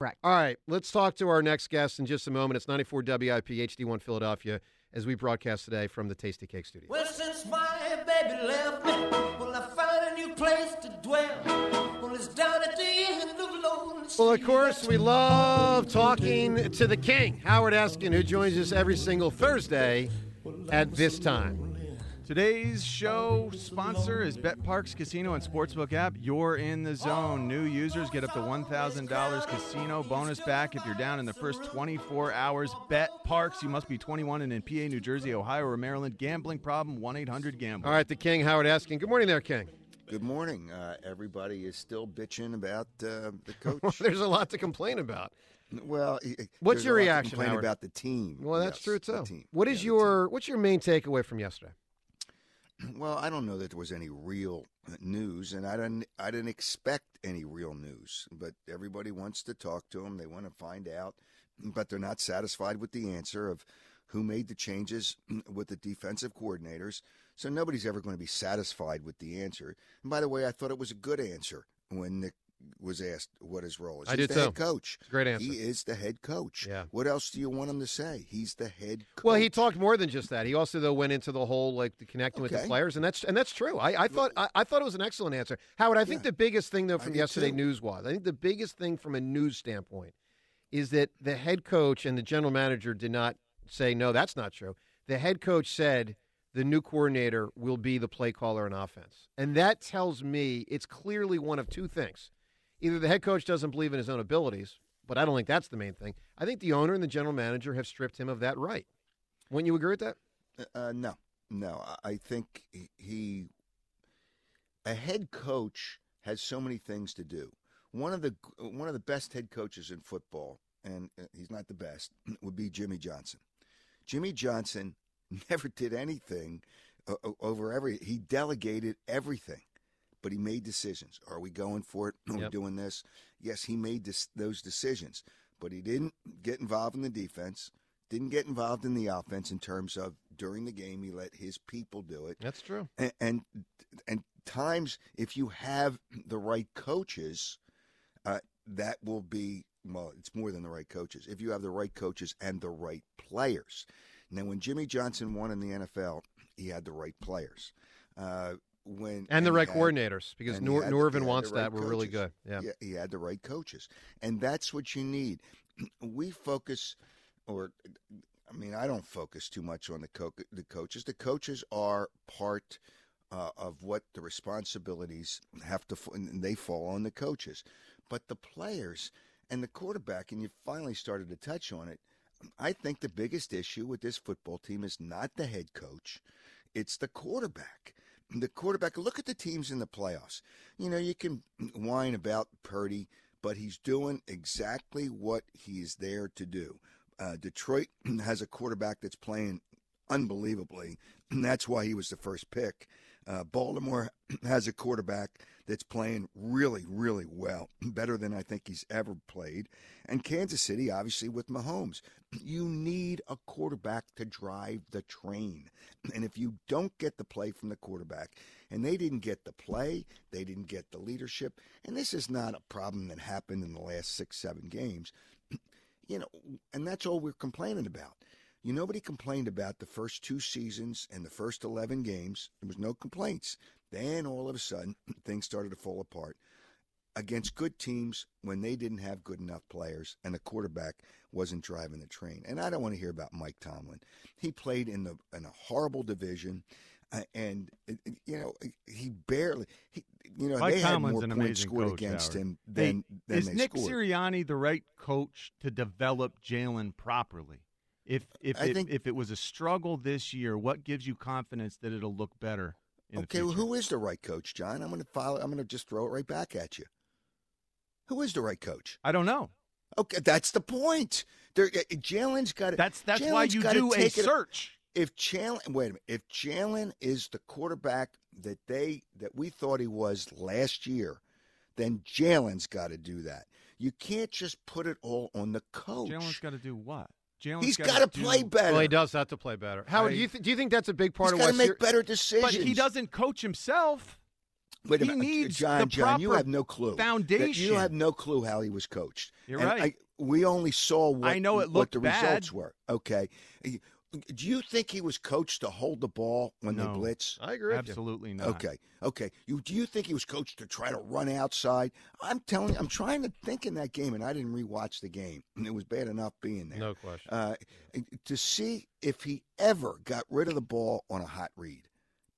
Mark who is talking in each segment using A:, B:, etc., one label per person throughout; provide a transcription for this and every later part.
A: Correct. All right, let's talk to our next guest in just a moment. It's 94 WIP HD1 Philadelphia as we broadcast today from the Tastykake Studio.
B: Well, since my baby left me, well, I found a new place to dwell. Well, it's down at the end of Lonely
A: Well, of course, we love talking to the king, Howard Eskin, who joins us every single Thursday at this time.
C: Today's show sponsor is BetParx Casino and Sportsbook app. You're in the zone. New users get up to $1,000 casino bonus back if you're down in the first 24 hours. Bet Parks. You must be 21 and in PA, New Jersey, Ohio, or Maryland. Gambling problem, 1 800 Gamble.
A: All right, the king, Howard Eskin. Good morning there, King.
D: Good morning. Uh, everybody is still bitching about uh, the coach.
A: There's a lot to complain about.
D: well,
A: What's your
D: a lot to
A: reaction,
D: complain
A: Howard?
D: about the team.
A: Well, that's
D: Yes,
A: true
D: the
A: too.
D: team.
A: What is
D: Yeah,
A: your what's your main takeaway from yesterday?
D: Well, I don't know that there was any real news, and I didn't. I didn't expect any real news. But everybody wants to talk to him. They want to find out, but they're not satisfied with the answer of who made the changes with the defensive coordinators. So nobody's ever going to be satisfied with the answer. And by the way, I thought it was a good answer when Nick was asked what his role is.
A: I
D: He's
A: did
D: the
A: too.
D: head coach.
A: Great answer.
D: He is the head coach.
A: Yeah.
D: What else do you want him to say? He's the head coach.
A: Well, he talked more than just that. He also though went into the whole like the connecting with the players, and that's and that's true. I, I thought I, I thought it was an excellent answer, Howard. I think
D: Yeah.
A: the biggest thing though from yesterday
D: too.
A: news was I think the biggest thing from a news standpoint is that the head coach and the general manager did not say no. That's not true. The head coach said the new coordinator will be the play caller on offense, and that tells me it's clearly one of two things. Either the head coach doesn't believe in his own abilities, but I don't think that's the main thing. I think the owner and the general manager have stripped him of that right. Wouldn't you agree with that?
D: Uh, no, no. I- think he- a head coach, has so many things to do. One of the one of the best head coaches in football, and uh, he's not the best, would be Jimmy Johnson. Jimmy Johnson never did anything o- over every. He delegated everything, but he made decisions. Are we going for it? Are we
A: Yep.
D: doing this? Yes, he made this, those decisions, but he didn't get involved in the defense. Didn't get involved in the offense in terms of during the game. He let his people do it
A: That's true.
D: and and, and times if you have the right coaches, uh, that will be well. It's more than the right coaches. If you have the right coaches and the right players. Now, when Jimmy Johnson won in the NFL, he had the right players. Uh, when
A: And the
D: he
A: right
D: had-
A: coordinators, because Nor-
D: had-
A: Norvin wants
D: right
A: that. We're really good. Yeah.
D: he had the right coaches, and that's what you need. We focus, or I mean, I don't focus too much on the co- the coaches. The coaches are part uh, of what the responsibilities have to, f- and they fall on the coaches. But the players and the quarterback, and you finally started to touch on it. I think the biggest issue with this football team is not the head coach; it's the quarterback. The quarterback. Look at the teams in the playoffs. You know, you can whine about Purdy, but he's doing exactly what he is there to do. Uh, Detroit has a quarterback that's playing unbelievably, and that's why he was the first pick. Uh, Baltimore has a quarterback that's playing really, really well, better than I think he's ever played. And Kansas City, obviously, with Mahomes. You need a quarterback to drive the train. And if you don't get the play from the quarterback, and they didn't get the play, they didn't get the leadership, and this is not a problem that happened in the last six, seven games, you know, and that's all we're complaining about. You nobody complained about the first two seasons and the first 11 games. There was no complaints. Then all of a sudden, things started to fall apart. against good teams when they didn't have good enough players and the quarterback wasn't driving the train. And I don't want to hear about Mike Tomlin. He played in the in a horrible division. Uh, and uh, you know he barely, he, you know
C: Mike
D: they
C: Tomlin's
D: had more points scored
C: coach,
D: against
C: Howard.
D: him
C: They-
D: than, than
C: is
D: they
C: Nick
D: scored.
C: Sirianni the right coach to develop Jalen properly? If if it,
D: think-
C: if it was a struggle this year, what gives you confidence that it'll look better?
D: Okay, well, who is the right coach, John? I'm going to follow. I'm going to just throw it right back at you. Who is the right coach?
C: I don't know.
D: Okay, that's the point. There, uh, Jalen's got to.
C: That's that's why you do a
D: take it-
C: search.
D: If Jalen, wait a minute. If Jalen is the quarterback that they that we thought he was last year, then Jalen's got to do that. You can't just put it all on the coach.
C: Jalen's got to do what? Jalen's
D: He's
C: got
D: got to play better.
A: Well, he does have to play better. Howard,
C: I-
A: do you th- do you think that's a big part
D: He's
A: of
D: got to make better decisions.
C: But he doesn't coach himself.
D: Wait a
C: he
D: minute, uh,
C: needs
D: John.
C: the
D: John, you
C: proper
D: have no clue. That-
C: foundation.
D: You have no clue how he was coached.
C: You're
D: And
C: right.
D: I, we only saw what
C: I know it
D: what
C: looked
D: the
C: bad.
D: results were. Okay. Do you think he was coached to hold the ball when
C: No.
D: they blitz?
A: I agree with you.
C: Absolutely not.
D: Okay, okay. You do you think he was coached to try to run outside? I'm telling you, I'm trying to think in that game, and I didn't rewatch the game. It was bad enough being there.
A: No question.
D: Uh, to see if he ever got rid of the ball on a hot read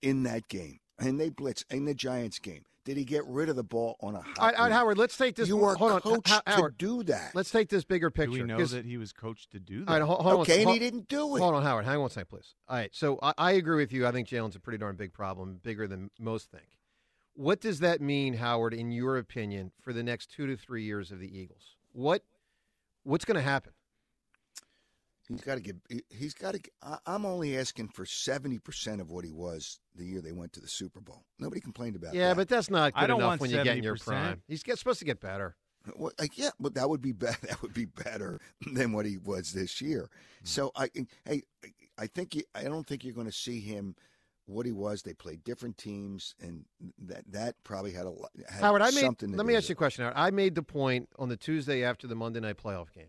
D: in that game, and they blitz in the Giants game. Did he get rid of the ball on a hot
A: All right, all right. Howard, let's take this.
D: you are
A: hold on,
D: coached
A: Howard.
D: to do that.
A: Let's take this bigger picture.
C: Do we know
A: 'cause-
C: that he was coached to do that?
A: All right, hold, hold
D: okay,
A: on.
D: and
A: hold-
D: he didn't do it.
A: Hold on, Howard. Hang on one second, please. All right, so I, I agree with you. I think Jalen's a pretty darn big problem, bigger than most think. What does that mean, Howard, in your opinion, for the next two to three years of the Eagles? What what's going to happen?
D: He's got to get. he- He's got to. I'm only asking for seventy percent of what he was the year they went to the Super Bowl. Nobody complained about
A: Yeah,
D: that.
A: but that's not
C: I
A: good
C: don't
A: enough
C: want
A: when you get in your prime. He's get, supposed to get better.
D: Well, uh, yeah, but that would be better. That would be better than what he was this year.
A: Hmm.
D: So I, hey, I think you, I don't think you're going to see him what he was. They played different teams, and that that probably had a. Had
A: Howard, I made.
D: something to
A: Let me
D: with
A: ask you a question, Howard. I made the point on the Tuesday after the Monday night playoff game,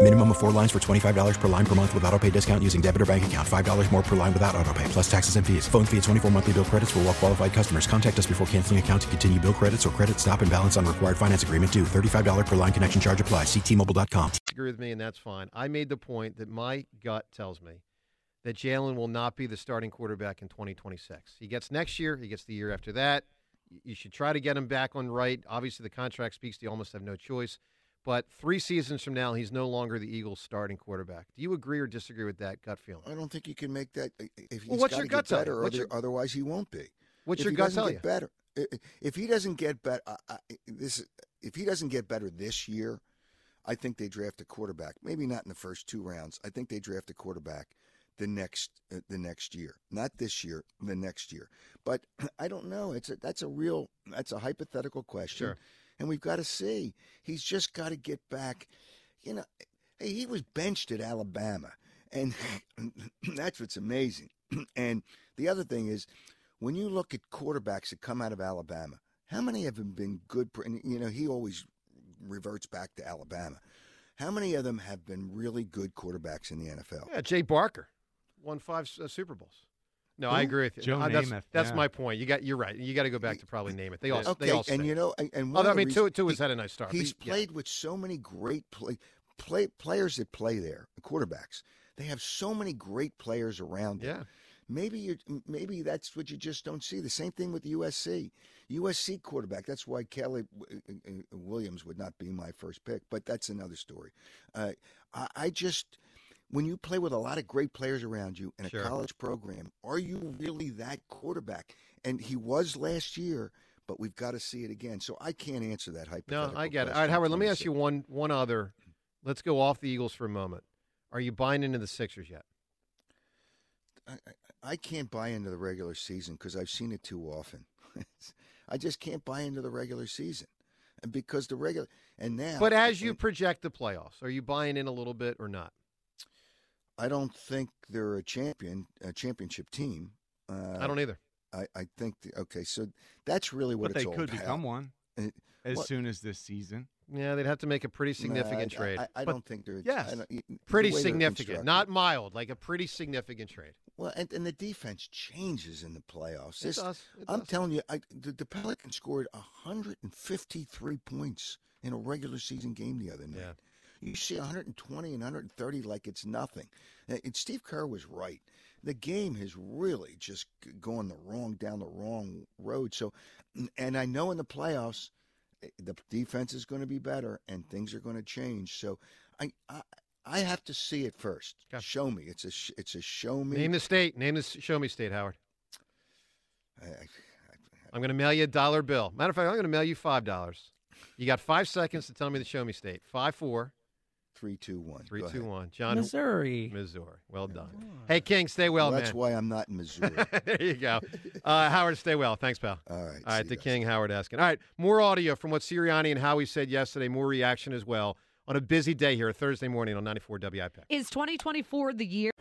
E: Minimum of four lines for $25 per line per month with auto pay discount using debit or bank account. $5 more per line without auto pay, plus taxes and fees. Phone fee at 24 monthly bill credits for all well qualified customers. Contact us before canceling account to continue bill credits or credit stop and balance on required finance agreement due. $35 per line connection charge apply. Ctmobile.com.
A: agree with me, and that's fine. I made the point that my gut tells me that Jalen will not be the starting quarterback in 2026. He gets next year, he gets the year after that. You should try to get him back on right. Obviously, the contract speaks to you almost have no choice. But three seasons from now, he's no longer the Eagles' starting quarterback. Do you agree or disagree with that gut feeling?
D: I don't think you can make that. If he's
A: Well, what's your gut tell
D: better,
A: What's your-
D: otherwise he won't be.
A: What's
D: if
A: your gut tell
D: get
A: you?
D: better, if he doesn't get better, this if he doesn't get better this year, I think they draft a quarterback. Maybe not in the first two rounds. I think they draft a quarterback the next uh, the next year, not this year, the next year. But I don't know. It's a, that's a real that's a hypothetical question,
A: Sure.
D: And we've got to see. He's just got to get back. You know, hey, he was benched at Alabama, and that's what's amazing. and the other thing is, when you look at quarterbacks that come out of Alabama, how many of them been good? And, you know, he always reverts back to Alabama. How many of them have been really good quarterbacks in the NFL?
A: Yeah, Jay Barker won five uh, Super Bowls. No, I agree with you.
C: Joe
A: Uh, that's
C: Namath,
A: that's
C: yeah.
A: my point. You got you're right. You got to go back to probably name it. They all
D: okay,
A: they all
D: and you know, and, and one
A: Although, I mean, two
D: reasons-
A: two has
D: he-
A: had a nice start. but
D: He's
A: yeah.
D: played with so many great play, play players that play there, quarterbacks. They have so many great players around them.
A: Yeah.
D: Maybe you maybe that's what you just don't see. The same thing with the USC. USC quarterback. That's why Caleb uh, uh, Williams would not be my first pick, but that's another story. Uh, I, I just when you play with a lot of great players around you in a
A: Sure.
D: college program, are you really that quarterback? And he was last year, but we've got to see it again. So I can't answer that
A: No. I get it. All right, Howard. Let me ask you one one other. Let's go off the Eagles for a moment. Are you buying into the Sixers yet?
D: I, I- I can't buy into the regular season because I've seen it too often. I just can't buy into the regular season, and because the regular and now.
A: But as you
D: and
A: project the playoffs, are you buying in a little bit or not?
D: I don't think they're a champion, a championship team. Uh,
A: I don't either.
D: I, I think the, okay, so that's really what
C: but
D: it's
C: they
D: all
C: could
D: about.
C: become one
D: Uh,
C: as
D: what-
C: soon as this season.
A: Yeah, they'd have to make a pretty significant
D: No, I-
A: trade.
D: I, I
A: But
D: don't think they're
C: yes,
D: I don't- y- the
A: pretty significant, not mild, like a pretty significant trade.
D: Well, and, and the defense changes in the playoffs.
A: It does, it
D: I'm
A: does.
D: telling you, I, the, the Pelicans scored 153 points in a regular season game the other night.
A: Yeah.
D: You see 120 and 130 like it's nothing. And Steve Kerr was right. The game has really just gone the wrong down the wrong road. So, and I know in the playoffs, eh, the defense is going to be better and things are going to change. So, I. I I have to see it first.
A: Okay.
D: Show me. It's a it's a show me.
A: Name the state. Name the show me state, Howard.
D: I- I-
A: I'm going to mail you a dollar bill. Matter of fact, I'm going to mail you five dollars. You got five seconds to tell me the show me state. Five, four,
D: Three, two, one.
A: three,
D: Go
A: two,
D: ahead.
A: one. John,
F: Missouri.
A: Missouri. Well done. Hey, King, stay well,
D: Well, that's
A: man.
D: why I'm not in Missouri.
A: there you go. Uh, Howard, stay well. Thanks, pal.
D: All right.
A: All
D: see
A: right,
D: you
A: the
D: guys.
A: King, Howard Eskin. All right, more audio from what Sirianni and Howie said yesterday, more reaction as well on a busy day here, Thursday morning on 94 WIP.
G: Is 2024 the year?